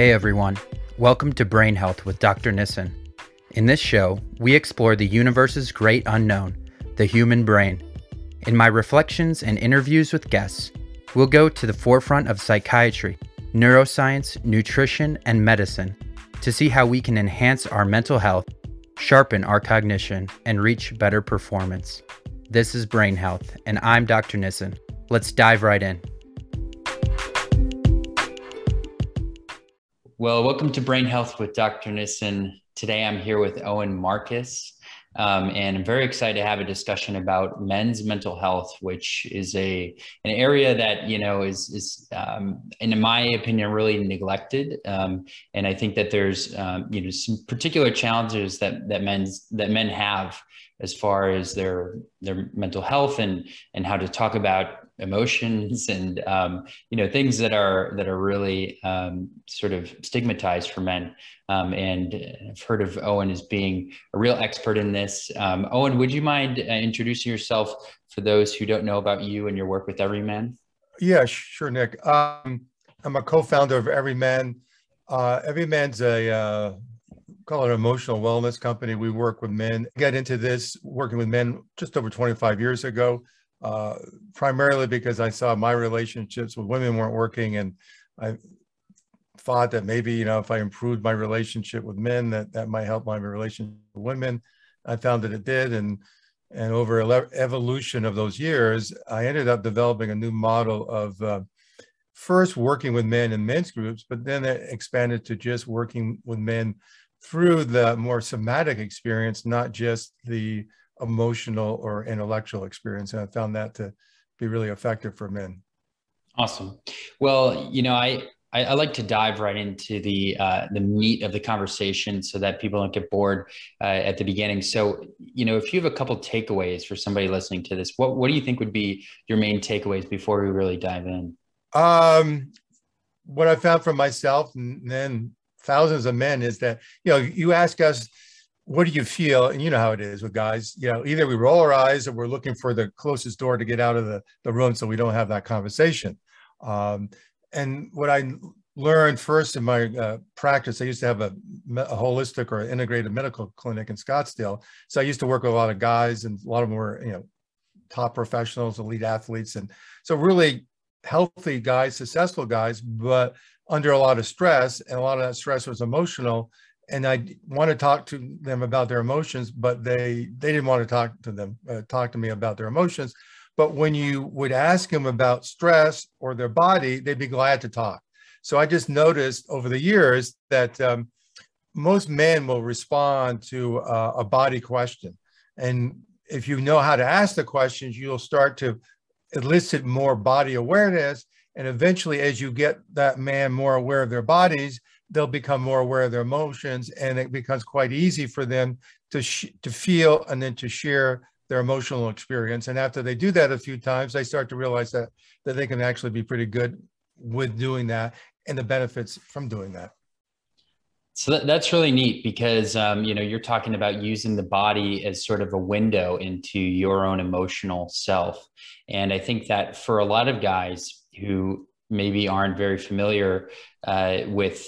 Hey everyone, welcome to Brain Health with Dr. Nissen. In this show, we explore the universe's great unknown, the human brain. In my reflections and interviews with guests, we'll go to the forefront of psychiatry, neuroscience, nutrition, and medicine to see how we can enhance our mental health, sharpen our cognition, and reach better performance. This is Brain Health, and I'm Dr. Nissen. Let's dive right in. Well, welcome to Brain Health with Dr. Nissen. Today I'm here with Owen Marcus. Um, and I'm very excited to have a discussion about men's mental health, which is a an area that you know is is um, in my opinion really neglected. Um, and I think that there's um, you know some particular challenges that that men's that men have as far as their their mental health and and how to talk about emotions and um, you know things that are that are really um, sort of stigmatized for men. Um, and I've heard of Owen as being a real expert in this. Um, Owen, would you mind uh, introducing yourself for those who don't know about you and your work with Everyman? Yeah, sure, Nick. Um, I'm a co-founder of Everyman. Uh, Everyman's a uh, call it an emotional wellness company. We work with men. Get into this working with men just over 25 years ago uh, primarily because I saw my relationships with women weren't working, and I thought that maybe you know if I improved my relationship with men, that that might help my relationship with women. I found that it did, and and over evolution of those years, I ended up developing a new model of uh, first working with men in men's groups, but then it expanded to just working with men through the more somatic experience, not just the emotional or intellectual experience. And I found that to be really effective for men. Awesome. Well, you know, I, I, I like to dive right into the uh, the meat of the conversation so that people don't get bored uh, at the beginning. So, you know, if you have a couple takeaways for somebody listening to this, what what do you think would be your main takeaways before we really dive in? Um, what I found for myself and then thousands of men is that you know you ask us what do you feel? And you know how it is with guys, you know, either we roll our eyes or we're looking for the closest door to get out of the, the room so we don't have that conversation. Um, and what I learned first in my uh, practice, I used to have a, a, holistic or integrated medical clinic in Scottsdale. So I used to work with a lot of guys and a lot of them were, you know, top professionals, elite athletes. And so really healthy guys, successful guys, but under a lot of stress and a lot of that stress was emotional and I want to talk to them about their emotions, but they they didn't want to talk to them uh, talk to me about their emotions. But when you would ask them about stress or their body, they'd be glad to talk. So I just noticed over the years that um, most men will respond to uh, a body question, and if you know how to ask the questions, you'll start to elicit more body awareness. And eventually, as you get that man more aware of their bodies, they'll become more aware of their emotions and it becomes quite easy for them to to feel and then to share their emotional experience. And after they do that a few times they start to realize that that they can actually be pretty good with doing that and the benefits from doing that. So that, that's really neat because um, you know you're talking about using the body as sort of a window into your own emotional self. And i think that for a lot of guys who maybe aren't very familiar uh, with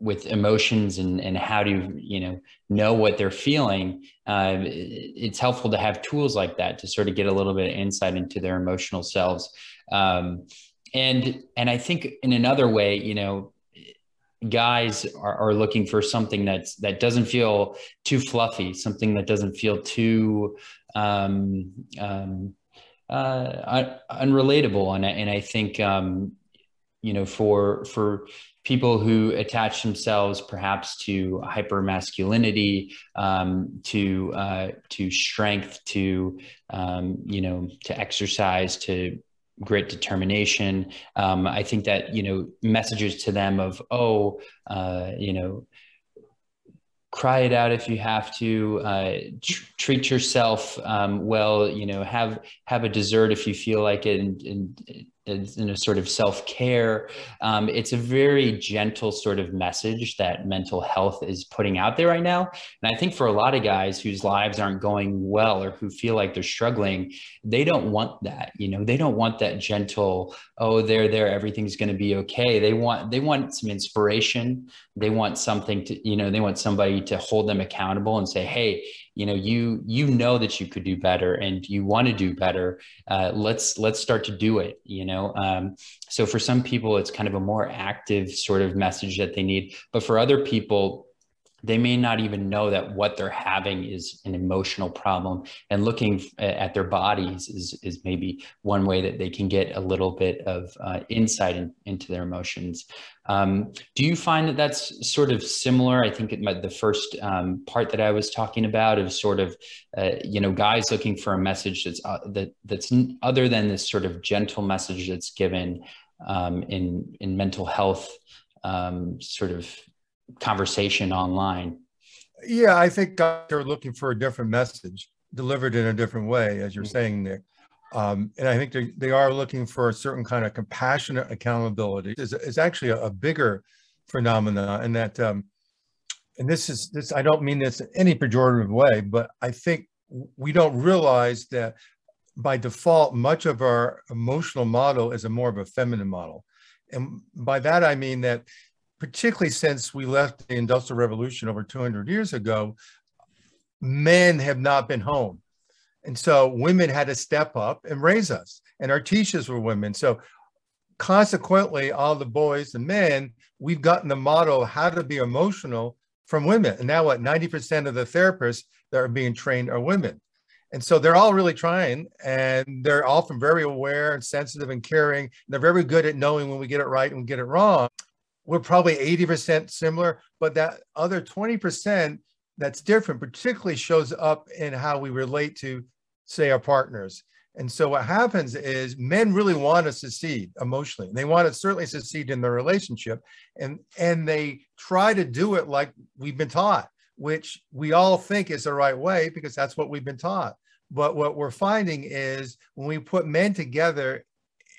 with emotions and, and how to you you know know what they're feeling uh, it's helpful to have tools like that to sort of get a little bit of insight into their emotional selves. Um, and and i think in another way you know guys are, are looking for something that's that doesn't feel too fluffy something that doesn't feel too um, um, uh, unrelatable. And and I think um, you know for for people who attach themselves perhaps to hypermasculinity, um, to uh, to strength, to um, you know, to exercise, to great determination. Um, I think that you know messages to them of oh, uh, you know. Cry it out if you have to. Uh, tr- treat yourself um, well. You know, have have a dessert if you feel like it, and, and in a sort of self care. Um, it's a very gentle sort of message that mental health is putting out there right now. And I think for a lot of guys whose lives aren't going well or who feel like they're struggling, they don't want that. You know, they don't want that gentle, oh, they're there, everything's going to be okay. They want they want some inspiration. They want something to, you know, they want somebody to hold them accountable and say, hey, you know you you know that you could do better and you want to do better uh, let's let's start to do it you know? Um, so for some people it's kind of a more active sort of message that they need but for other people they may not even know that what they're having is an emotional problem. And looking at their bodies is, is maybe one way that they can get a little bit of uh, insight in, into their emotions. Um, do you find that that's sort of similar? I think it, might, the first um, part that i was talking about of sort of uh, you know guys looking for a message that's uh, that that's other than this sort of gentle message that's given um, in in mental health um, sort of conversation online. Yeah, I think they're looking for a different message delivered in a different way, as you're mm-hmm. saying, Nick. Um, and I think they, they are looking for a certain kind of compassionate accountability. It's, it's actually a, a, bigger phenomena, and that, um, and this is this. I don't mean this in any pejorative way, but I think we don't realize that by default, much of our emotional model is a more of a feminine model, and by that I mean that particularly since we left the Industrial Revolution over 200 years ago, men have not been home. And so women had to step up and raise us, and our teachers were women. So consequently, all the boys and men, we've gotten the model of how to be emotional from women. And now what 90% of the therapists that are being trained are women. And so they're all really trying and they're often very aware and sensitive and caring. And they're very good at knowing when we get it right and get it wrong we're probably 80% similar, but that other 20% that's different particularly shows up in how we relate to, say, our partners. And so what happens is men really want to succeed emotionally. They want to certainly succeed in their relationship. And, and they try to do it like we've been taught, which we all think is the right way because that's what we've been taught. But what we're finding is when we put men together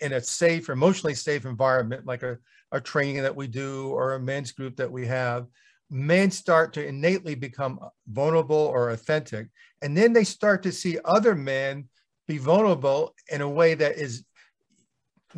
in a safe, emotionally safe environment, like a a training that we do or a men's group that we have, men start to innately become vulnerable or authentic. And then they start to see other men be vulnerable in a way that is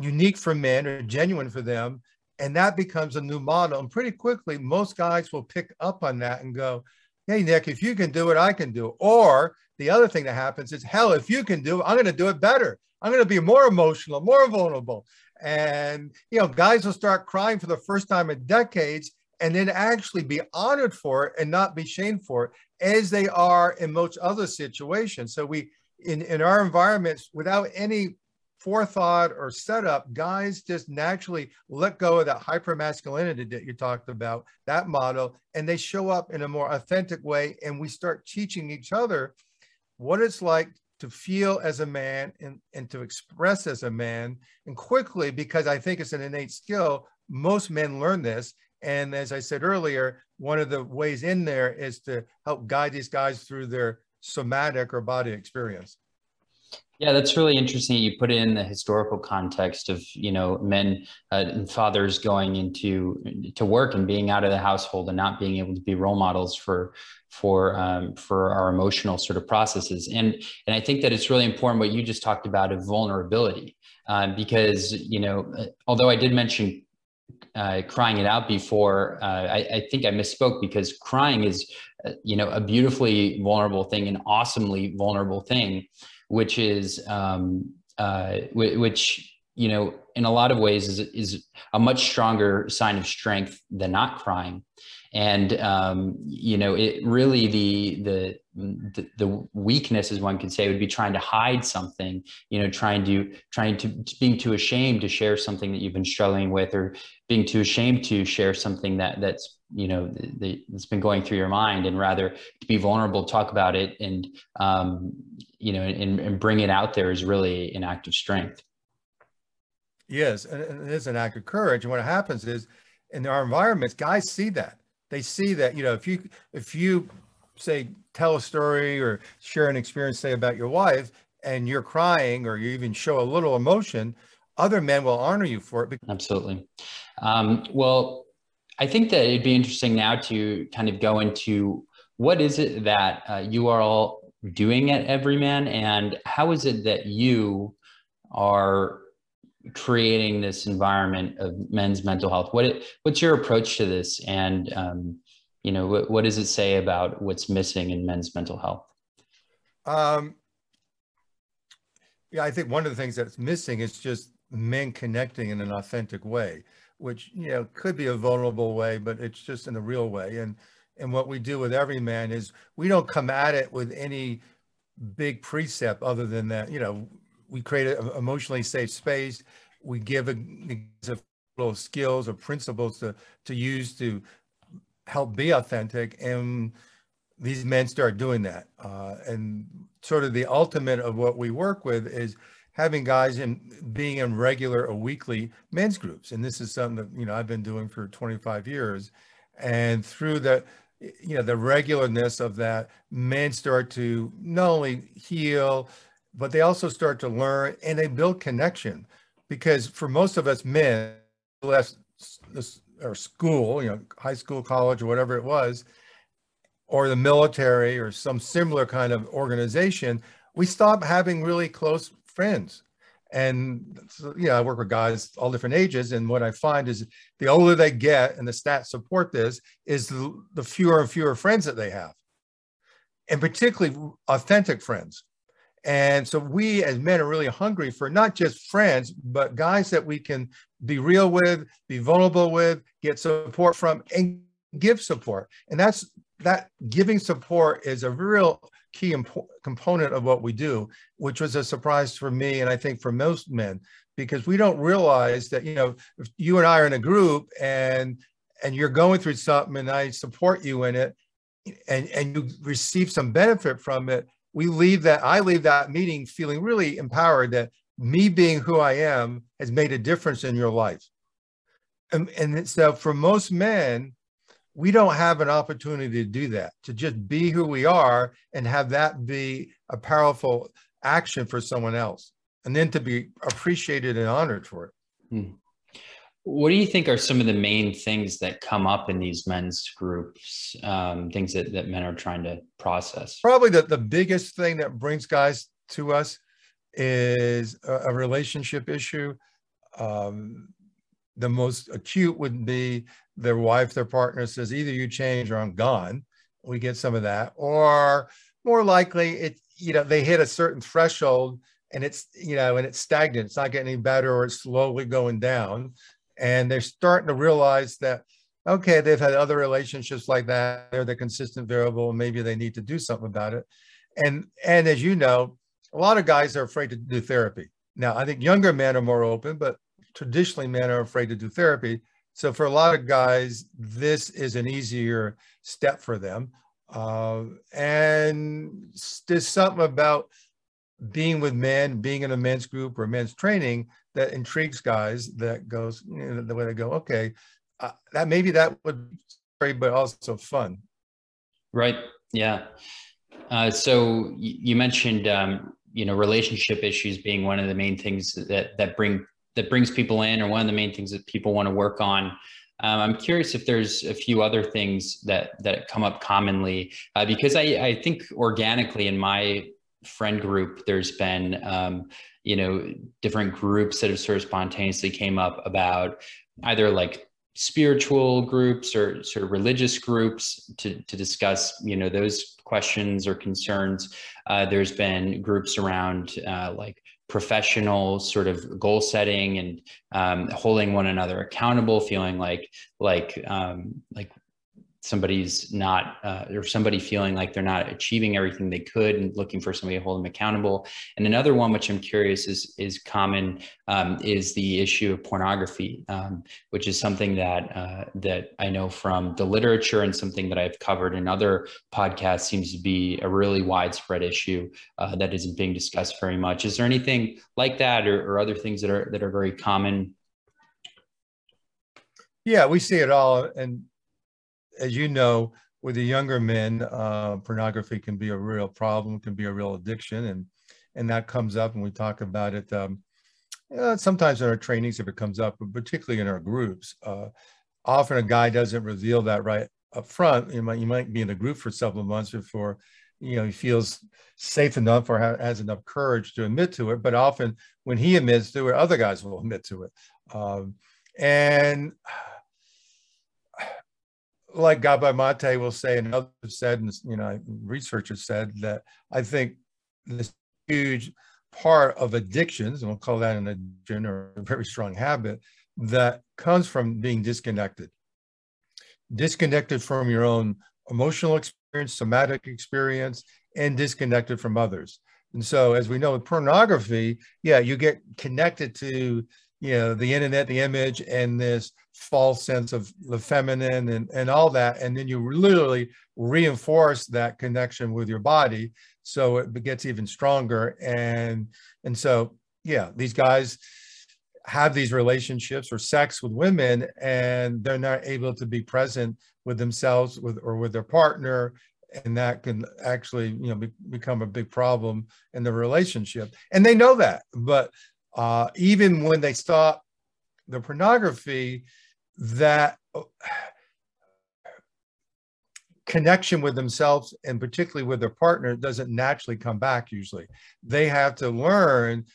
unique for men or genuine for them. And that becomes a new model. And pretty quickly, most guys will pick up on that and go, Hey, Nick, if you can do it, I can do it. Or the other thing that happens is, hell, if you can do it, I'm going to do it better. I'm going to be more emotional, more vulnerable. And, you know, guys will start crying for the first time in decades and then actually be honored for it and not be shamed for it as they are in most other situations. So we, in, in our environments, without any forethought or setup, guys just naturally let go of that hypermasculinity that you talked about, that model, and they show up in a more authentic way. And we start teaching each other what it's like to feel as a man and, and to express as a man. And quickly, because I think it's an innate skill, most men learn this. And as I said earlier, one of the ways in there is to help guide these guys through their somatic or body experience. Yeah, that's really interesting. You put it in the historical context of you know men uh, and fathers going into to work and being out of the household and not being able to be role models for for um, for our emotional sort of processes. And and I think that it's really important what you just talked about of vulnerability uh, because you know uh, although I did mention uh, crying it out before, uh, I, I, think I misspoke because crying is, uh, you know, a beautifully vulnerable thing, an awesomely vulnerable thing which is um, uh, which you know in a lot of ways is is a much stronger sign of strength than not crying and um, you know it really the, the the the weakness as one could say would be trying to hide something you know trying to trying to being too ashamed to share something that you've been struggling with or being too ashamed to share something that that's you know that's been going through your mind and rather to be vulnerable talk about it and um, you know and, and bring it out there is really an act of strength. Yes and it is an act of courage. And what happens is in our environments guys see that they see that you know if you if you say tell a story or share an experience say about your wife and you're crying or you even show a little emotion other men will honor you for it. Absolutely. Um, well, I think that it'd be interesting now to kind of go into what is it that uh, you are all doing at Everyman, and how is it that you are creating this environment of men's mental health? What it, what's your approach to this, and um, you know what, what does it say about what's missing in men's mental health? Um, yeah, I think one of the things that's missing is just men connecting in an authentic way, which you know could be a vulnerable way, but it's just in a real way. And and what we do with every man is we don't come at it with any big precept other than that. You know, we create an emotionally safe space. We give a, a skills or principles to to use to help be authentic and these men start doing that uh, and sort of the ultimate of what we work with is having guys in being in regular or weekly men's groups. And this is something that, you know, I've been doing for 25 years. And through the, you know, the regularness of that, men start to not only heal, but they also start to learn and they build connection. Because for most of us men, less this or school, you know, high school, college, or whatever it was, or the military or some similar kind of organization, we stop having really close friends. And so, yeah, I work with guys all different ages. And what I find is the older they get, and the stats support this, is the, the fewer and fewer friends that they have, and particularly authentic friends. And so we as men are really hungry for not just friends, but guys that we can be real with, be vulnerable with, get support from, and give support. And that's that giving support is a real key component of what we do, which was a surprise for me and I think for most men, because we don't realize that, you know, you and I are in a group and and you're going through something and I support you in it and, and you receive some benefit from it, we leave that, I leave that meeting feeling really empowered that me being who I am has made a difference in your life. And, and so for most men, we don't have an opportunity to do that, to just be who we are and have that be a powerful action for someone else, and then to be appreciated and honored for it. Hmm. What do you think are some of the main things that come up in these men's groups, um, things that, that men are trying to process? Probably the, the biggest thing that brings guys to us is a, a relationship issue. Um, the most acute would be their wife, their partner says, either you change or I'm gone. We get some of that. Or more likely, it, you know, they hit a certain threshold and it's, you know, and it's stagnant. It's not getting any better or it's slowly going down. And they're starting to realize that, okay, they've had other relationships like that. They're the consistent variable. And maybe they need to do something about it. And, and as you know, a lot of guys are afraid to do therapy. Now, I think younger men are more open, but traditionally men are afraid to do therapy. So for a lot of guys, this is an easier step for them. Uh, and there's something about being with men, being in a men's group or men's training that intrigues guys that goes, you know, the way they go, okay, uh, that maybe that would be but also fun. Right. Yeah. Uh, so you mentioned, um, you know, relationship issues being one of the main things that that bring that brings people in or one of the main things that people want to work on. Um, I'm curious if there's a few other things that that come up commonly uh, because I, I think organically in my friend group there's been um, you know different groups that have sort of spontaneously came up about either like spiritual groups or sort of religious groups to, to discuss you know those questions or concerns. Uh, there's been groups around uh, like professional sort of goal setting and um, holding one another accountable feeling like like um, like somebody's not uh, or somebody feeling like they're not achieving everything they could and looking for somebody to hold them accountable. And another one which i'm curious is is common um, is the issue of pornography um, which is something that uh, that i know from the literature and something that i've covered in other podcasts seems to be a really widespread issue uh, that isn't being discussed very much. Is there anything like that or, or other things that are that are very common? Yeah we see it all and as you know, with the younger men, uh, pornography can be a real problem, can be a real addiction, and and that comes up, and we talk about it um, uh, sometimes in our trainings if it comes up, but particularly in our groups. Uh, often a guy doesn't reveal that right up front. You might you might be in a group for several months before you know he feels safe enough or ha- has enough courage to admit to it. But often when he admits to it, other guys will admit to it. Um, and like Gabor Mate will say, and others said, and you know, researchers said that I think this huge part of addictions, and we'll call that an addiction or a very strong habit, that comes from being disconnected. Disconnected from your own emotional experience, somatic experience, and disconnected from others. And so, as we know with pornography, yeah, you get connected to you know the internet the image and this false sense of the feminine and, and all that. And then you literally reinforce that connection with your body so it gets even stronger. And and so yeah these guys have these relationships or sex with women and they're not able to be present with themselves with or with their partner. And that can actually you know be, become a big problem in the relationship. And they know that but uh, even when they stop the pornography, that connection with themselves and particularly with their partner doesn't naturally come back usually. They have to learn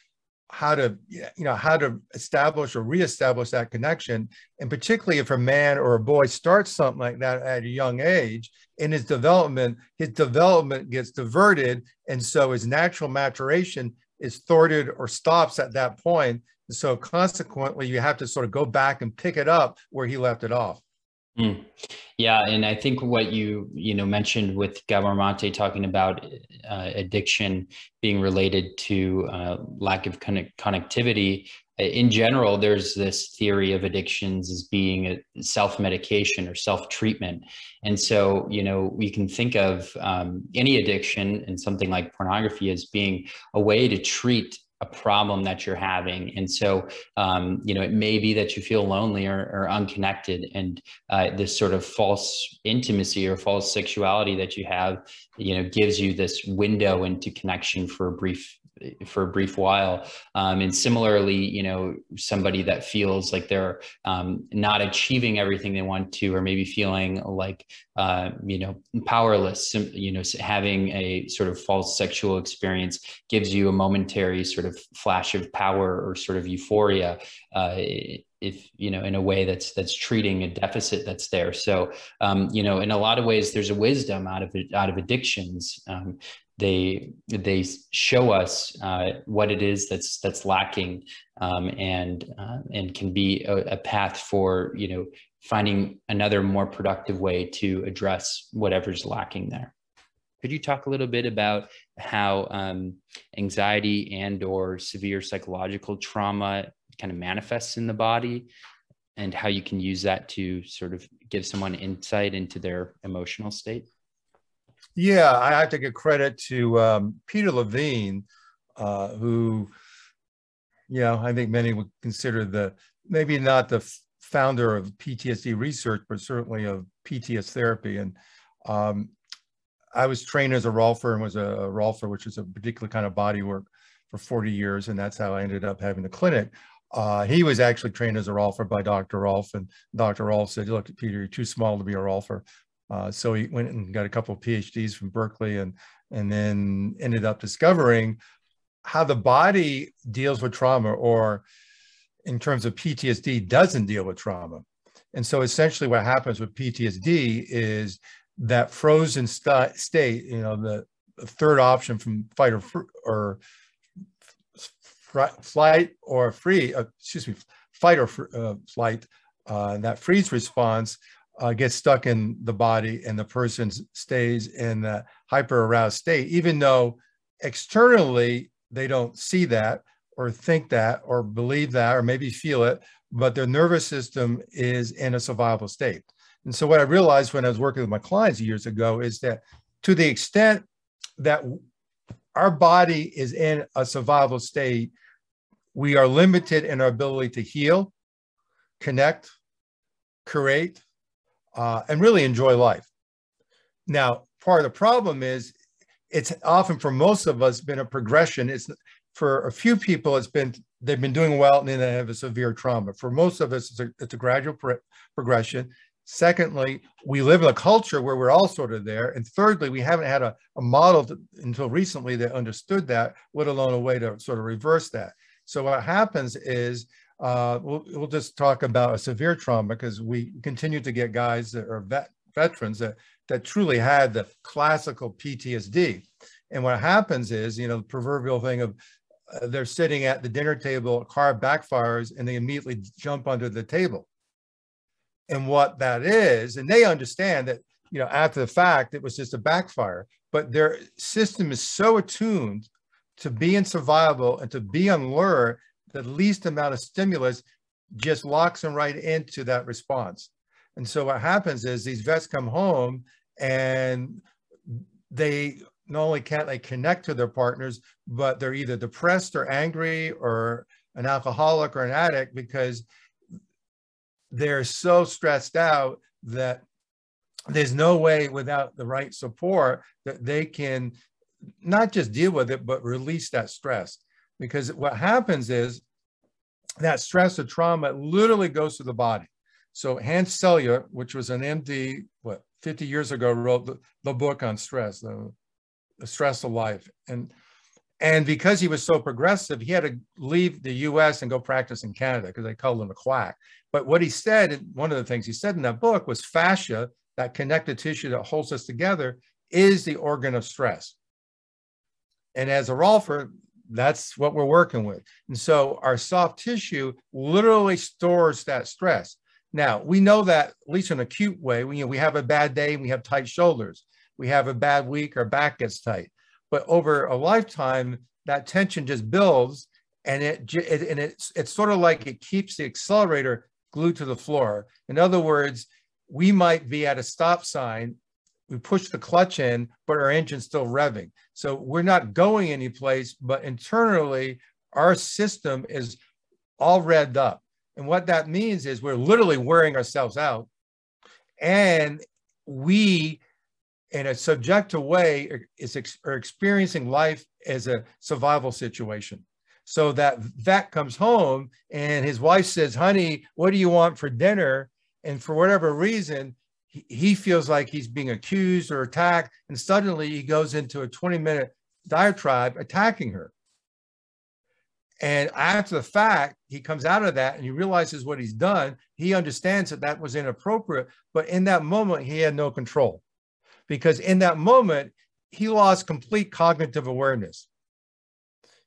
how to you know how to establish or reestablish that connection and particularly if a man or a boy starts something like that at a young age in his development his development gets diverted and so his natural maturation is thwarted or stops at that point. So consequently, you have to sort of go back and pick it up where he left it off. Mm. Yeah, and I think what you you know mentioned with Gabor talking about uh, addiction being related to uh, lack of connectivity in general, there's this theory of addictions as being a self-medication or self-treatment. And so, you know, we can think of um, any addiction and something like pornography as being a way to treat a problem that you're having. And so, um, you know, it may be that you feel lonely or, or unconnected. And uh, this sort of false intimacy or false sexuality that you have, you know, gives you this window into connection for a brief for a brief while. Um, and similarly, you know, somebody that feels like they're um, not achieving everything they want to, or maybe feeling like, uh, you know, powerless, you know, having a sort of false sexual experience gives you a momentary sort of flash of power or sort of euphoria. Uh, if you know in a way that's that's treating a deficit that's there so um, you know in a lot of ways there's a wisdom out of out of addictions um, they they show us uh, what it is that's that's lacking um, and uh, and can be a, a, path for you know finding another more productive way to address whatever's lacking there. Could you talk a little bit about how um, anxiety and or severe psychological trauma kind of manifests in the body and how you can use that to sort of give someone insight into their emotional state yeah, I have to give credit to um, Peter Levine, uh, who, you know, I think many would consider the maybe not the founder of PTSD research, but certainly of PTS therapy. And um, I was trained as a Rolfer and was a, a Rolfer, which is a particular kind of body work for 40 years. And that's how I ended up having the clinic. Uh, he was actually trained as a Rolfer by Dr. Rolf, and Dr. Rolf said, "Look, Peter, you're too small to be a Rolfer. Uh, so he went and got a couple of PhDs from Berkeley and, and then ended up discovering how the body deals with trauma or in terms of PTSD doesn't deal with trauma. And so essentially what happens with PTSD is that frozen st- state, you know, the, the, third option from fight or, or flight or free, uh, excuse me, fight or uh, flight, uh, that freeze response uh, gets stuck in the body and the person stays in the hyper aroused state, even though externally they don't see that or think that or believe that or maybe feel it, but their nervous system is in a survival state. And so what I realized when I was working with my clients years ago is that to the extent that our body is in a survival state, we are limited in our ability to heal, connect, create, uh, and really enjoy life. Now, part of the problem is it's often for most of us been a progression. It's for a few people, it's been they've been doing well and then they have a severe trauma. For most of us, it's a, it's a gradual pro- progression. Secondly, we live in a culture where we're all sort of there. And thirdly, we haven't had a, a model to, until recently that understood that, let alone a way to sort of reverse that. So what happens is uh, we'll, we'll just talk about a severe trauma because we continue to get guys that are vet, veterans that, that truly had the classical PTSD. And what happens is, you know, the proverbial thing of uh, they're sitting at the dinner table, a car backfires, and they immediately jump under the table. And what that is, and they understand that, you know, after the fact, it was just a backfire, but their system is so attuned to be in survival and to be on lure, the least amount of stimulus just locks them right into that response. And so what happens is these vets come home and they not only can't they connect to their partners, but they're either depressed or angry or an alcoholic or an addict because they're so stressed out that there's no way without the right support that they can not just deal with it, but release that stress. Because what happens is that stress or trauma literally goes to the body. So Hans Selye, which was an MD, what, 50 years ago, wrote the, the book on stress, the, the stress of life. And and because he was so progressive, he had to leave the US and go practice in Canada because they called him a quack. But what he said, one of the things he said in that book was fascia, that connective tissue that holds us together, is the organ of stress. And as a Rolfer, that's what we're working with. And so our soft tissue literally stores that stress. Now, we know that, at least in an acute way, we, you know, we have a bad day and we have tight shoulders. We have a bad week, our back gets tight but over a lifetime, that tension just builds and it, it and it's it's sort of like it keeps the accelerator glued to the floor. In other words, we might be at a stop sign, we push the clutch in, but our engine's still revving. So we're not going anyplace, but internally, our system is all revved up. And what that means is we're literally wearing ourselves out. And we in a subjective way is ex- are experiencing life as a survival situation. So that vet comes home and his wife says, honey, what do you want for dinner? And for whatever reason, he, feels like he's being accused or attacked. And suddenly he goes into a 20 minute diatribe attacking her. And after the fact, he comes out of that and he realizes what he's done. He understands that that was inappropriate, but in that moment, he had no control because in that moment, he lost complete cognitive awareness.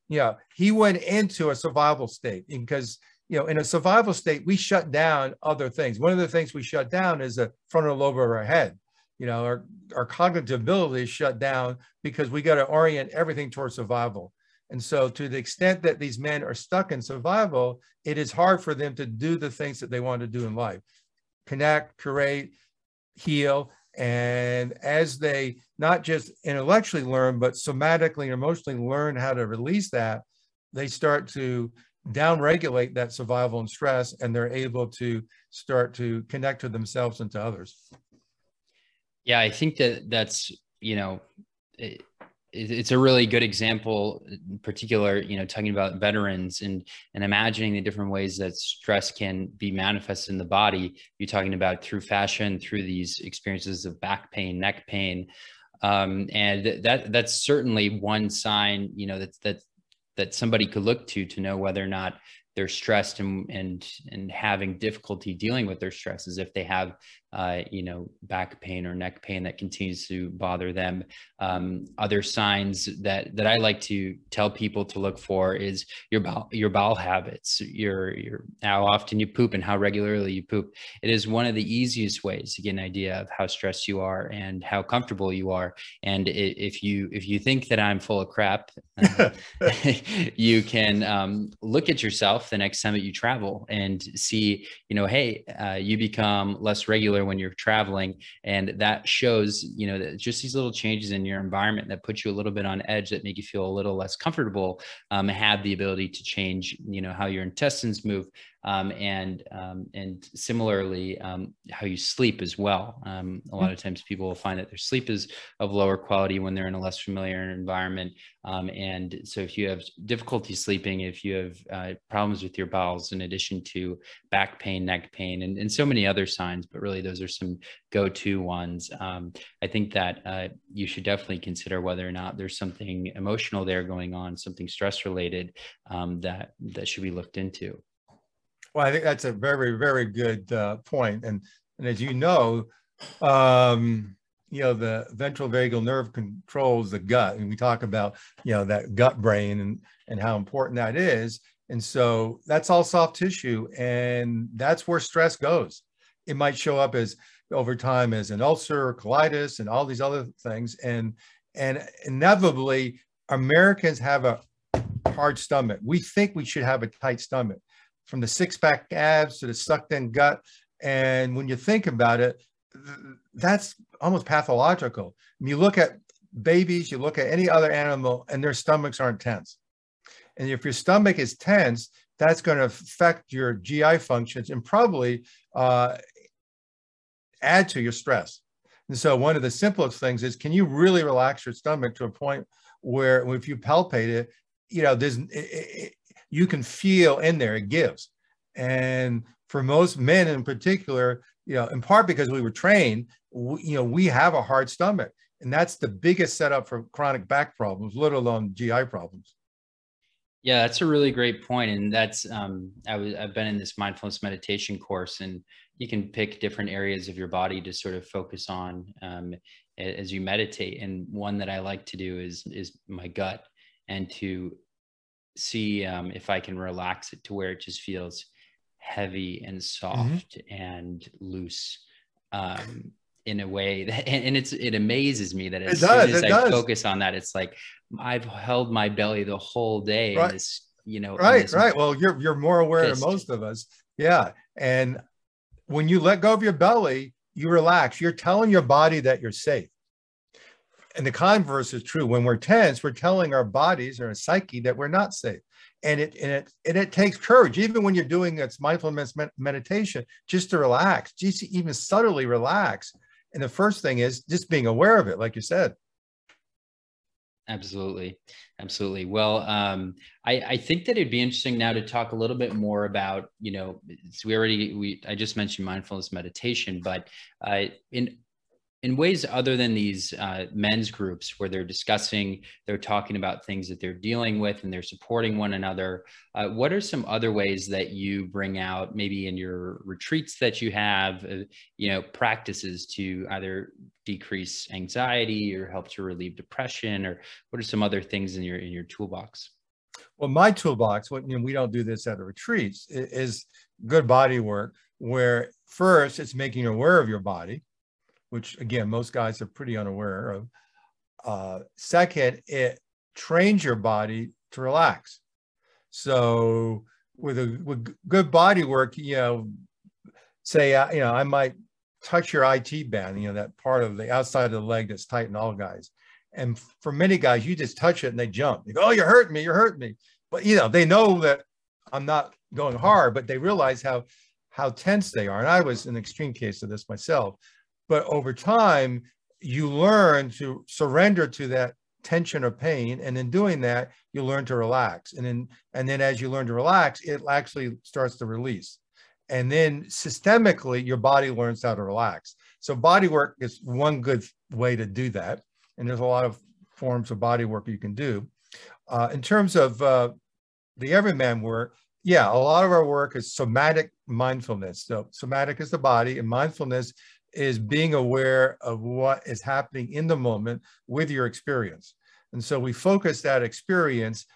Yeah, he went into a survival state because, you know, in a survival state, we shut down other things. One of the things we shut down is the frontal lobe of our head. You know, our, our cognitive ability is shut down because we got to orient everything towards survival. And so, to the extent that these men are stuck in survival, it is hard for them to do the things that they want to do in life connect, create, heal. And as they not just intellectually learn, but somatically and emotionally learn how to release that, they start to downregulate that survival and stress, and they're able to start to connect to themselves and to others. Yeah, I think that that's, you know, it, it's a really good example in particular you know talking about veterans and and imagining the different ways that stress can be manifested in the body you're talking about through fascia through these experiences of back pain neck pain um, and that that's certainly one sign you know that that that somebody could look to to know whether or not they're stressed and and and having difficulty dealing with their stresses if they have uh, you know, back pain or neck pain that continues to bother them. Um, other signs that that I like to tell people to look for is your bowel, your bowel habits, your your how often you poop and how regularly you poop. It is one of the easiest ways to get an idea of how stressed you are and how comfortable you are. And if you if you think that I'm full of crap, uh, you can um, look at yourself the next time that you travel and see, you know, hey, uh, you become less regular when you're traveling. And that shows you know that just these little changes in your environment that put you a little bit on edge that make you feel a little less comfortable um, have the ability to change you know how your intestines move um, and um, and similarly um, how you sleep as well. Um, a lot of times people will find that their sleep is of lower quality when they're in a less familiar environment. Um, and so if you have difficulty sleeping, if you have uh, problems with your bowels, in addition to back pain, neck pain, and, and so many other signs, but really those are some go-to ones. Um, I think that uh, you should definitely consider whether or not there's something emotional there going on, something stress related that that should be looked into. Well, I think that's a very, very good uh, point. And, and as you know, um, you know, the ventral vagal nerve controls the gut. And we talk about, you know, that gut brain and, and how important that is. And so that's all soft tissue. And that's where stress goes. It might show up as over time as an ulcer colitis and all these other things. And, and inevitably, Americans have a hard stomach. We think we should have a tight stomach from the six pack abs to the sucked in gut. And when you think about it, that's almost pathological. When you look at babies, you look at any other animal, and their stomachs aren't tense. And if your stomach is tense, that's going to affect your GI functions and probably uh, add to your stress. And so, one of the simplest things is can you really relax your stomach to a point where, if you palpate it, you know, there's it, you can feel in there it gives. And for most men in particular, you know, in part because we were trained, we, you know, we have a hard stomach. And that's the biggest setup for chronic back problems, let alone GI problems. Yeah, that's a really great point, and that's um, I was I've been in this mindfulness meditation course, and you can pick different areas of your body to sort of focus on um, as you meditate. And one that I like to do is is my gut, and to see um, if I can relax it to where it just feels heavy and mm-hmm. soft mm-hmm. and loose um, in a way that, and, and, it's it amazes me that as does, soon as I does. focus on that, it's like I've held my belly the whole day. Right. This, you know, right, right. Well, you're you're more aware than most of us. Yeah, and when you let go of your belly, you relax. You're telling your body that you're safe and the converse is true. When we're tense, we're telling our bodies or our psyche that we're not safe. And it, and it and it takes courage, even when you're doing its mindfulness meditation, just to relax, just even subtly relax. And the first thing is just being aware of it, like you said. Absolutely. Absolutely. Well, um, I, I think that it'd be interesting now to talk a little bit more about, you know, we already, we, I just mentioned mindfulness meditation, but uh, in in ways other than these uh, men's groups where they're discussing, they're talking about things that they're dealing with and they're supporting one another. Uh, what are some other ways that you bring out, maybe in your retreats that you have, uh, you know, practices to either decrease anxiety or help to relieve depression, or what are some other things in your in your toolbox? Well, my toolbox, what you know, we don't do this at the retreats, is good body work. Where first it's making you aware of your body which again, most guys are pretty unaware of. Uh, second, it trains your body to relax. So with a with good body work, you know, say, uh, you know, I might touch your IT band, you know, that part of the outside of the leg that's tight in all guys. And for many guys, you just touch it and they jump. You go, oh, you're hurting me, you're hurting me. But you know, they know that I'm not going hard, but they realize how how tense they are. And I was an extreme case of this myself. But over time, you learn to surrender to that tension or pain. And in doing that, you learn to relax. And then, and then as you learn to relax, it actually starts to release. And then systemically, your body learns how to relax. So body work is one good way to do that. And there's a lot of forms of body work you can do. Uh, in terms of uh, the everyman work, yeah, a lot of our work is somatic mindfulness. So somatic is the body and mindfulness is being aware of what is happening in the moment with your experience. And so we focus that experience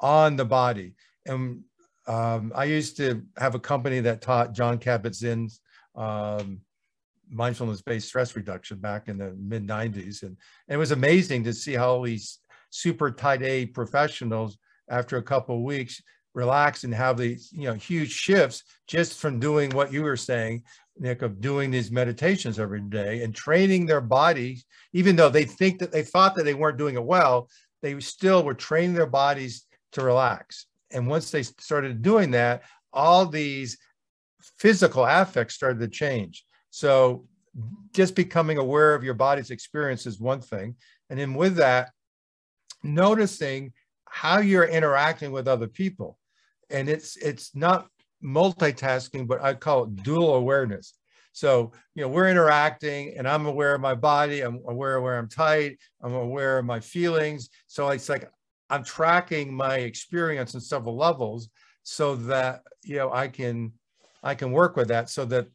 on the body. And um, I used to have a company that taught Jon Kabat-Zinn's um, mindfulness-based stress reduction back in the mid 90s. And, and, it was amazing to see how these super tight A professionals, after a couple of weeks, relax and have these you know huge shifts just from doing what you were saying Nick, of doing these meditations every day and training their bodies, even though they think that they thought that they weren't doing it well, they still were training their bodies to relax. And once they started doing that, all these physical affects started to change. So just becoming aware of your body's experience is one thing. And then with that, noticing how you're interacting with other people. And it's it's not multitasking, but I call it dual awareness. So, you know, we're interacting and I'm aware of my body, I'm aware of where I'm tight, I'm aware of my feelings. So it's like I'm tracking my experience in several levels so that, you know, I can I can work with that so that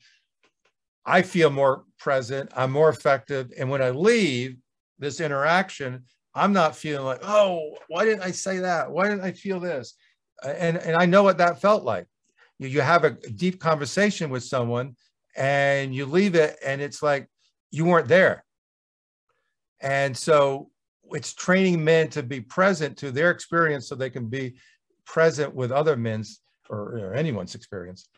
I feel more present, I'm more effective. And when I leave this interaction, I'm not feeling like, oh, why didn't I say that? Why didn't I feel this? And, and I know what that felt like. You, you have a deep conversation with someone and you leave it and it's like you weren't there. And so it's training men to be present to their experience so they can be present with other men's or, or anyone's experience.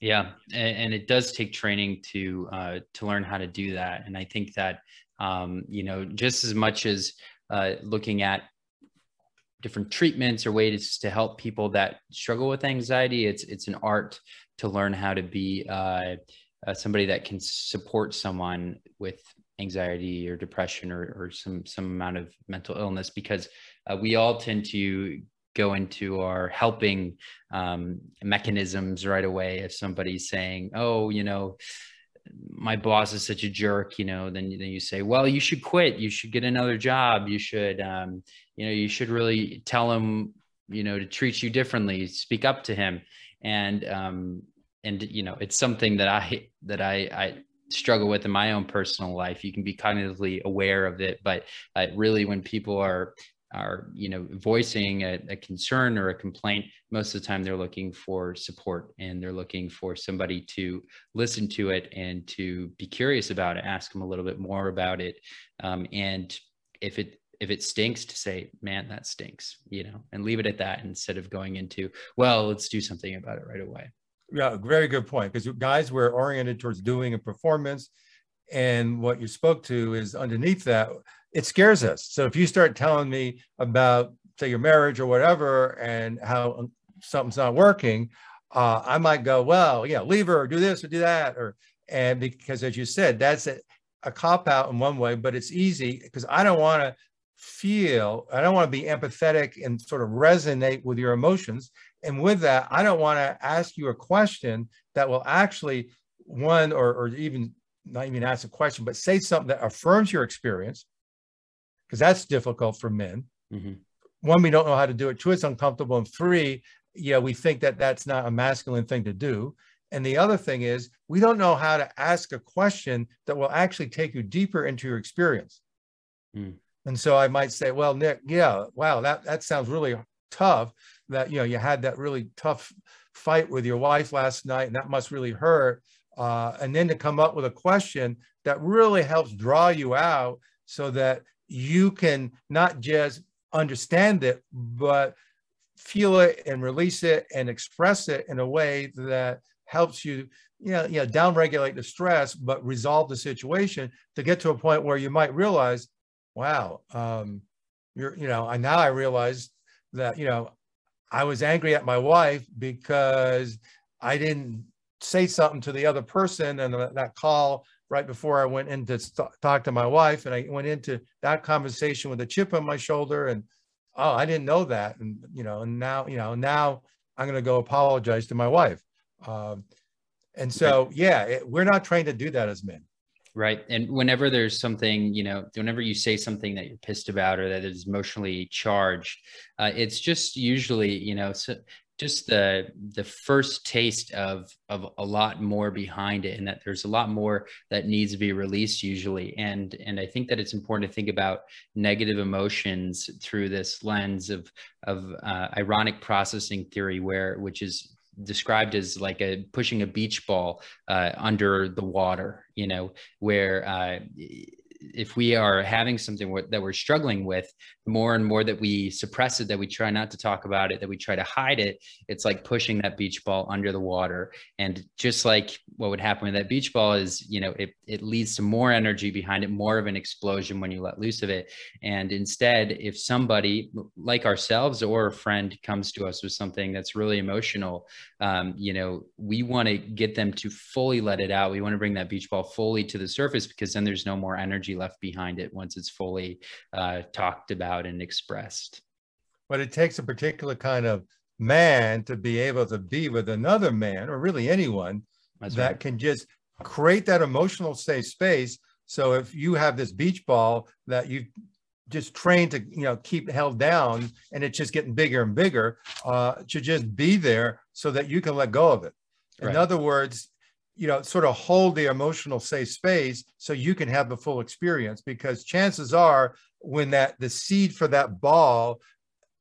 Yeah, and, and, it does take training to uh, to learn how to do that. And I think that um, you know just as much as uh, looking at different treatments or ways to help people that struggle with anxiety, it's it's an art to learn how to be uh, uh, somebody that can support someone with anxiety or depression or, or some some amount of mental illness because uh, we all tend to go into our helping um, mechanisms right away if somebody's saying oh you know my boss is such a jerk you know then, then you say well you should quit. You should get another job. You should um, you know you should really tell him you know to treat you differently speak up to him. And um, and you know it's something that I that I I struggle with in my own personal life. You can be cognitively aware of it, but uh, really when people are are you know voicing a, a, concern or a complaint most of the time they're looking for support and they're looking for somebody to listen to it and to be curious about it ask them a little bit more about it. Um, and if it if it stinks to say man that stinks you know and leave it at that instead of going into well let's do something about it right away. Yeah very good point because guys were oriented towards doing a performance and what you spoke to is underneath that it scares us so if you start telling me about say your marriage or whatever and how something's not working uh, i might go well yeah leave her or do this or do that or and because as you said that's a, a cop out in one way but it's easy because i don't want to feel, I don't want to be empathetic and sort of resonate with your emotions. And with that, I don't want to ask you a question that will actually, one, or, or even not even ask a question, but say something that affirms your experience, because that's difficult for men. Mm-hmm. One, we don't know how to do it. Two, it's uncomfortable. And three, know, we think that that's not a masculine thing to do. And the other thing is, we don't know how to ask a question that will actually take you deeper into your experience. Mm. And so I might say, well, Nick, yeah, wow, that, that sounds really tough that, you know, you had that really tough fight with your wife last night and that must really hurt. Uh, and then to come up with a question that really helps draw you out so that you can not just understand it, but feel it and release it and express it in a way that helps you you know, you know, downregulate the stress, but resolve the situation to get to a point where you might realize, wow, um, you're, you know, and now I realize that, you know, I was angry at my wife because I didn't say something to the other person and that call right before I went in to talk to my wife and I went into that conversation with a chip on my shoulder and oh I didn't know that and you know and now you know now I'm going to go apologize to my wife. Um, and so yeah it, we're not trained to do that as men. Right and whenever there's something you know whenever you say something that you're pissed about or that is emotionally charged uh, it's just usually you know so just the the first taste of of a lot more behind it and that there's a lot more that needs to be released usually. And and i think that it's important to think about negative emotions through this lens of of uh, ironic processing theory where which is described as like a pushing a beach ball uh, under the water you know where uh, if we are having something that we're struggling with, the more and more that we suppress it, that we try not to talk about it, that we try to hide it, it's like pushing that beach ball under the water. And just like what would happen with that beach ball is, you know, it, it leads to more energy behind it, more of an explosion when you let loose of it. And instead, if somebody like ourselves or a friend comes to us with something that's really emotional, um, you know, we want to get them to fully let it out. We want to bring that beach ball fully to the surface because then there's no more energy left behind it once it's fully uh, talked about and expressed. But it takes a particular kind of man to be able to be with another man, or really anyone, That's that right. can just create that emotional safe space. So if you have this beach ball that you just trained to you know keep held down and it's just getting bigger and bigger uh to just be there so that you can let go of it in right. other words you know sort of hold the emotional safe space so you can have the full experience because chances are when that the seed for that ball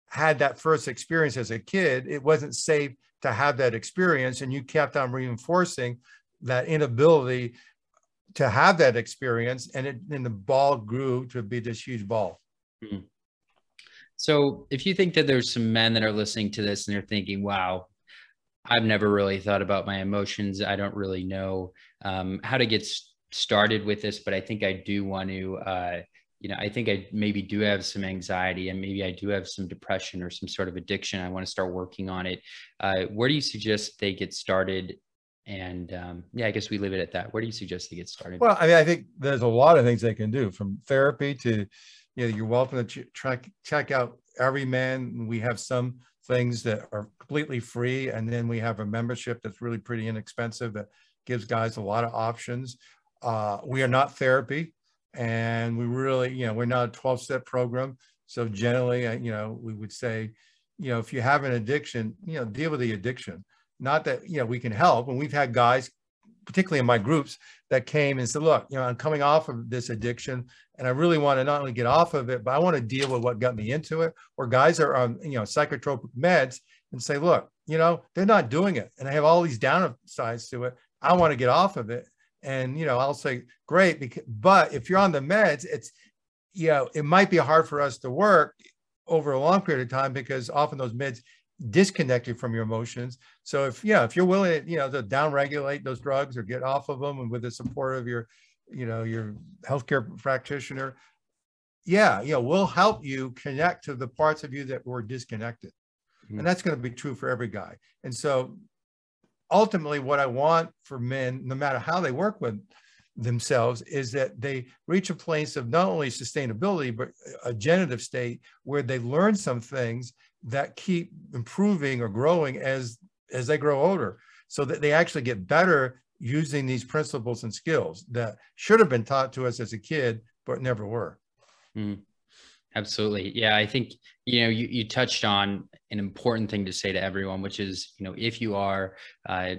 had that first experience as a kid it wasn't safe to have that experience and you kept on reinforcing that inability to have that experience and it and the ball grew to be this huge ball mm-hmm. so if you think that there's some men that are listening to this and they're thinking wow I've never really thought about my emotions. I don't really know um, how to get started with this, but I think I do want to, uh, you know, I think I maybe do have some anxiety and maybe I do have some depression or some sort of addiction. I want to start working on it. Uh, where do you suggest they get started? And um, yeah, I guess we leave it at that. Where do you suggest they get started? Well, I mean, I think there's a lot of things they can do from therapy to, you know, you're welcome to ch- check check out every man. We have some things that are completely free. And then we have a membership that's really pretty inexpensive that gives guys a lot of options. Uh, we are not therapy and we really, you know, we're not a 12 step program. So generally, uh, you know, we would say, you know, if you have an addiction, you know, deal with the addiction. Not that, you know, we can help. And we've had guys particularly in my groups that came and said, look, you know, I'm coming off of this addiction and I really want to not only get off of it, but I want to deal with what got me into it. Or guys are on, you know, psychotropic meds and say, look, you know, they're not doing it. And I have all these downsides to it. I want to get off of it. And, you know, I'll say, great. Because, but if you're on the meds, it's, you know, it might be hard for us to work over a long period of time because often those meds disconnected from your emotions. So if yeah, if you're willing, you know, to downregulate those drugs or get off of them, and with the support of your, you know, your healthcare practitioner, yeah, you know, we'll help you connect to the parts of you that were disconnected, mm-hmm. and that's going to be true for every guy. And so, ultimately, what I want for men, no matter how they work with themselves is that they reach a place of not only sustainability but a generative state where they learn some things that keep improving or growing as as they grow older so that they actually get better using these principles and skills that should have been taught to us as a kid but never were. Mm, absolutely. Yeah i think you know you, you touched on an important thing to say to everyone which is you know if you are uh,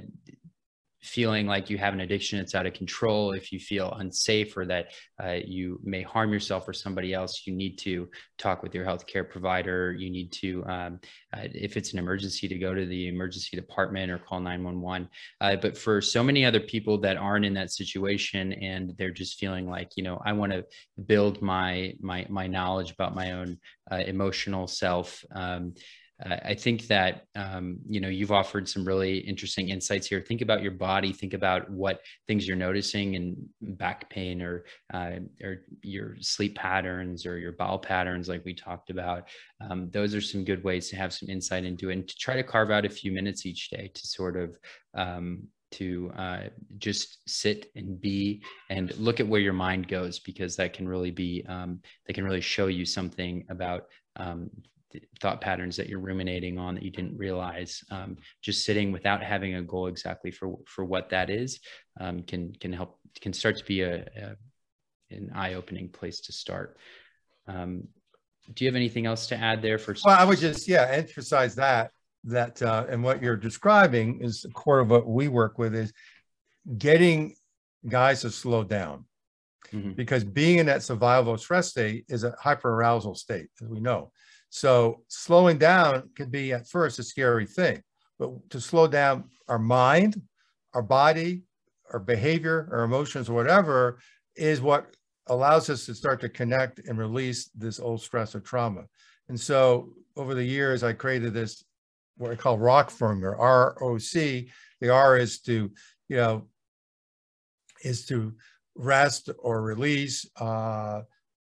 feeling like you have an addiction it's out of control. If you feel unsafe or that uh, you may harm yourself or somebody else you need to talk with your healthcare provider. You need to um, uh, if it's an emergency to go to the emergency department or call 911 uh, but for so many other people that aren't in that situation and they're just feeling like you know i want to build my my my knowledge about my own uh, emotional self um, I think that um, you know you've offered some really interesting insights here. Think about your body. Think about what things you're noticing and back pain, or uh, or your sleep patterns, or your bowel patterns, like we talked about. Um, those are some good ways to have some insight into it, and to try to carve out a few minutes each day to sort of um, to uh, just sit and be and look at where your mind goes because that can really be um, that can really show you something about um, thought patterns that you're ruminating on that you didn't realize um, just sitting without having a goal exactly for for what that is um, can can help can start to be a, a an eye-opening place to start. Um, do you have anything else to add there for well i would just yeah emphasize that that uh, and what you're describing is the core of what we work with is getting guys to slow down. Mm-hmm. because being in that survival stress state is a hyperarousal state as we know so slowing down can be at first a scary thing, but to slow down our mind, our body, our behavior, our emotions, or whatever, is what allows us to start to connect and release this old stress or trauma. And so over the years, I created this what I call Rockfinger, R-O-C. The R is to, you know, is to rest or release. Uh,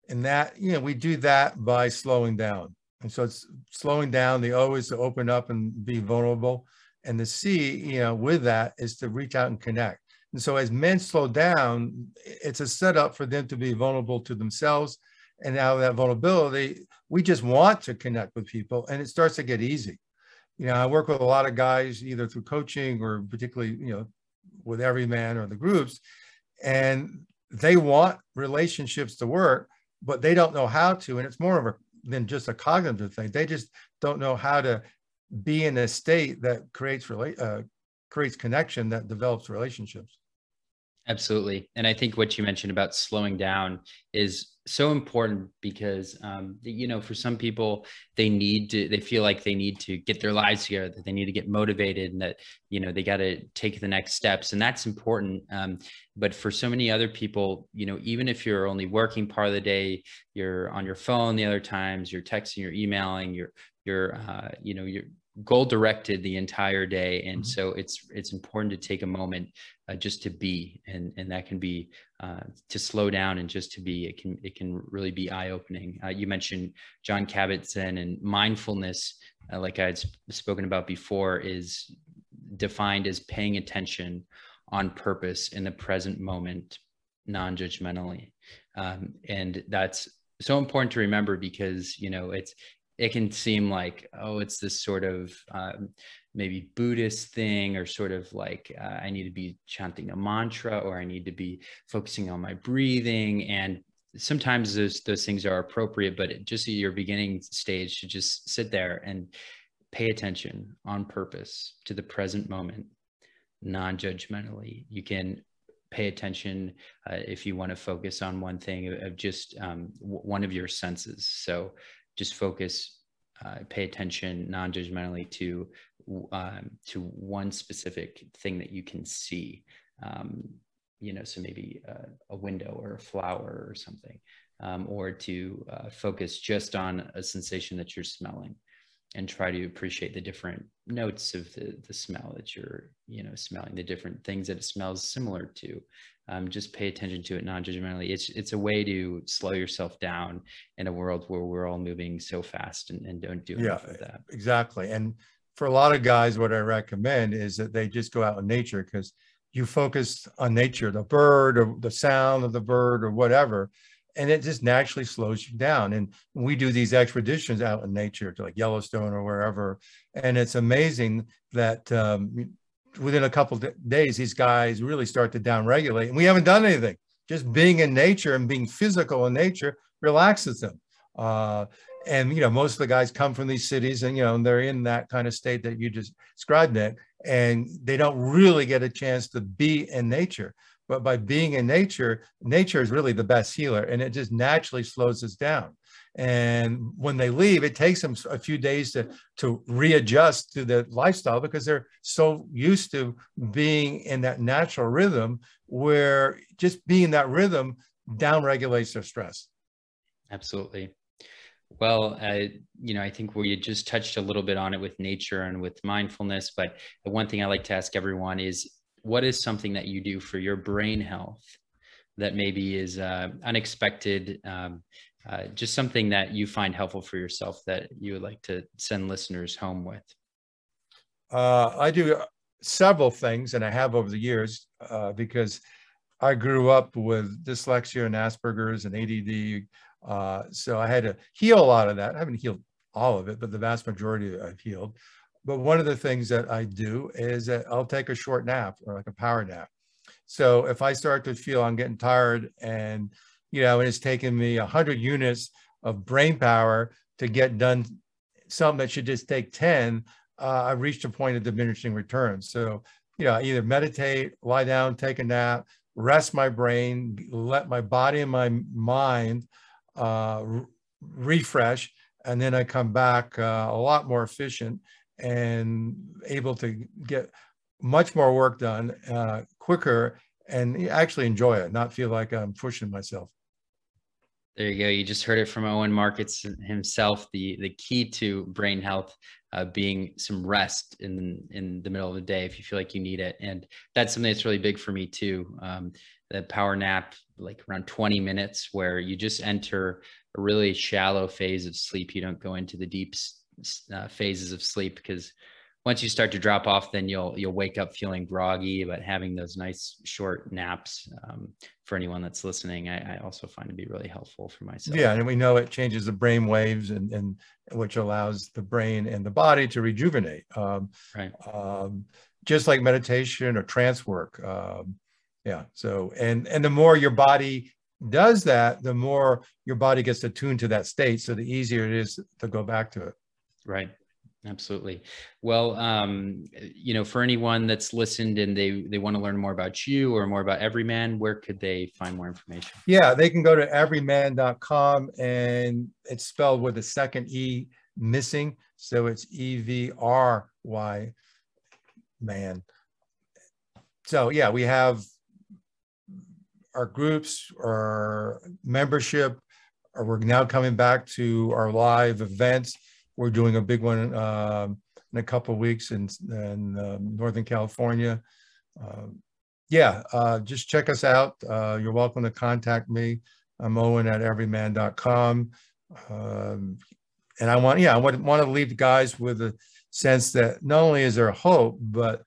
and that, you know, we do that by slowing down. And so it's slowing down. The O is to open up and be vulnerable. And the C, you know, with that is to reach out and connect. And so as men slow down, it's a setup for them to be vulnerable to themselves. And out of that vulnerability, we just want to connect with people and it starts to get easy. You know, I work with a lot of guys either through coaching or particularly, you know, with every man or the groups, and they want relationships to work, but they don't know how to. And it's more of a than just a cognitive thing. They just don't know how to be in a state that creates uh, creates connection that develops relationships. Absolutely. And I think what you mentioned about slowing down is so important because, um, you know, for some people, they need to, they feel like they need to get their lives together, that they need to get motivated and that, you know, they got to take the next steps. And that's important. Um, but for so many other people, you know, even if you're only working part of the day, you're on your phone the other times, you're texting, you're emailing, you're, you're, uh, you know, you're, goal directed the entire day. And mm-hmm. so it's it's important to take a moment uh, just to be and and that can be uh, to slow down and just to be it can it can really be eye-opening. Uh, you mentioned john kabat-zinn and mindfulness uh, like i had sp- spoken about before is defined as paying attention on purpose in the present moment non-judgmentally. Um, and that's so important to remember because you know it's it can seem like oh it's this sort of um, maybe buddhist thing or sort of like uh, i need to be chanting a mantra or i need to be focusing on my breathing. And sometimes those those things are appropriate but just at your beginning stage to just sit there and pay attention on purpose to the present moment non-judgmentally. You can pay attention uh, if you want to focus on one thing of just um, w- one of your senses. So just focus, uh, pay attention non-judgmentally to um, to one specific thing that you can see. Um, you know, so maybe a, window or a flower or something, um, or to uh, focus just on a sensation that you're smelling and try to appreciate the different notes of the, the smell that you're, you know, smelling, the different things that it smells similar to um, just pay attention to it non-judgmentally. It's it's a way to slow yourself down in a world where we're all moving so fast and, and don't do yeah, enough of that. exactly. And for a lot of guys what i recommend is that they just go out in nature because you focus on nature the bird or the sound of the bird or whatever and it just naturally slows you down. And we do these expeditions out in nature to like yellowstone or wherever and it's amazing that um, within a couple days, these guys really start to downregulate, and we haven't done anything. Just being in nature and being physical in nature relaxes them. Uh, and you know, most of the guys come from these cities, and you know, they're in that kind of state that you just described, it, and they don't really get a chance to be in nature. But by being in nature, nature is really the best healer, and it just naturally slows us down. And when they leave, it takes them a few days to, to readjust to the lifestyle because they're so used to being in that natural rhythm where just being that rhythm down regulates their stress. Absolutely. Well, uh, you know, I think we just touched a little bit on it with nature and with mindfulness. But the one thing I like to ask everyone is what is something that you do for your brain health that maybe is uh, unexpected um, uh, just something that you find helpful for yourself that you would like to send listeners home with? Uh, I do several things, and I have over the years uh, because I grew up with dyslexia and Asperger's and ADD. Uh, so I had to heal a lot of that. I haven't healed all of it, but the vast majority I've healed. But one of the things that I do is that I'll take a short nap or like a power nap. So if I start to feel I'm getting tired and you know, and it's taken me 100 units of brain power to get done something that should just take 10, uh, I've reached a point of diminishing returns. So, you know, either meditate, lie down, take a nap, rest my brain, let my body and my mind uh, refresh, and then I come back uh, a lot more efficient and able to get much more work done uh, quicker and actually enjoy it, not feel like I'm pushing myself. There you go. You just heard it from Owen Marcus himself. The the key to brain health uh, being some rest in in the middle of the day if you feel like you need it, and that's something that's really big for me too. Um, the power nap, like around 20 minutes, where you just enter a really shallow phase of sleep. You don't go into the deep uh, phases of sleep because once you start to drop off, then you'll you'll wake up feeling groggy. But having those nice short naps um, for anyone that's listening, I, I, also find to be really helpful for myself. Yeah, and we know it changes the brain waves, and and which allows the brain and the body to rejuvenate. Um, right. Um, just like meditation or trance work. Um, yeah. So and and the more your body does that, the more your body gets attuned to that state. So the easier it is to go back to it. Right. Absolutely. Well, um, you know, for anyone that's listened and they they want to learn more about you or more about Evryman, where could they find more information? Yeah, they can go to evryman.com and it's spelled with a second E missing. So it's E V R Y man. So yeah, we have our groups, our membership, or we're now coming back to our live events we're doing a big one uh, in a couple of weeks in, in uh, Northern California. Uh, yeah, uh, just check us out. Uh, you're welcome to contact me. I'm Owen at evryman.com. Um, and I want, yeah, I want, want to leave the guys with a sense that not only is there hope, but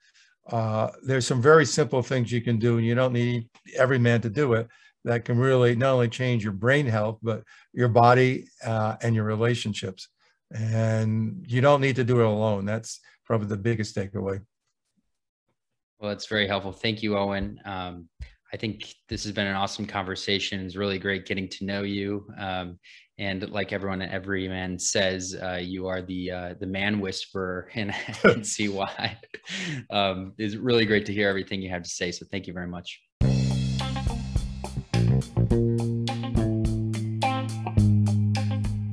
uh, there's some very simple things you can do, and you don't need every man to do it. That can really not only change your brain health, but your body uh, and your relationships and you don't need to do it alone. That's probably the biggest takeaway. Well, it's very helpful. Thank you, Owen. Um, I think this has been an awesome conversation. It's really great getting to know you. Um, and like everyone at Evryman says, uh, you are the uh, the man whisperer, and I can see why. Um, it's really great to hear everything you have to say. So thank you very much.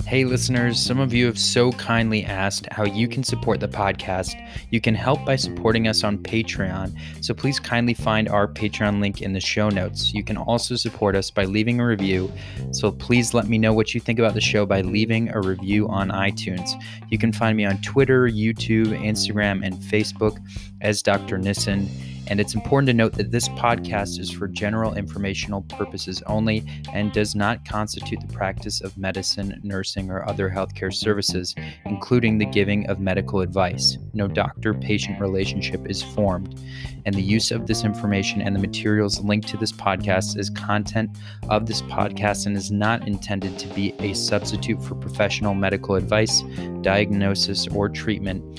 Hey, listeners, some of you have so kindly asked how you can support the podcast. You can help by supporting us on Patreon, so please kindly find our Patreon link in the show notes. You can also support us by leaving a review, so please let me know what you think about the show by leaving a review on iTunes. You can find me on Twitter, YouTube, Instagram, and Facebook as Dr. Nissen. And it's important to note that this podcast is for general informational purposes only and does not constitute the practice of medicine, nursing, or other healthcare services, including the giving of medical advice. No doctor patient relationship is formed. And the use of this information and the materials linked to this podcast is content of this podcast and is not intended to be a substitute for professional medical advice, diagnosis, or treatment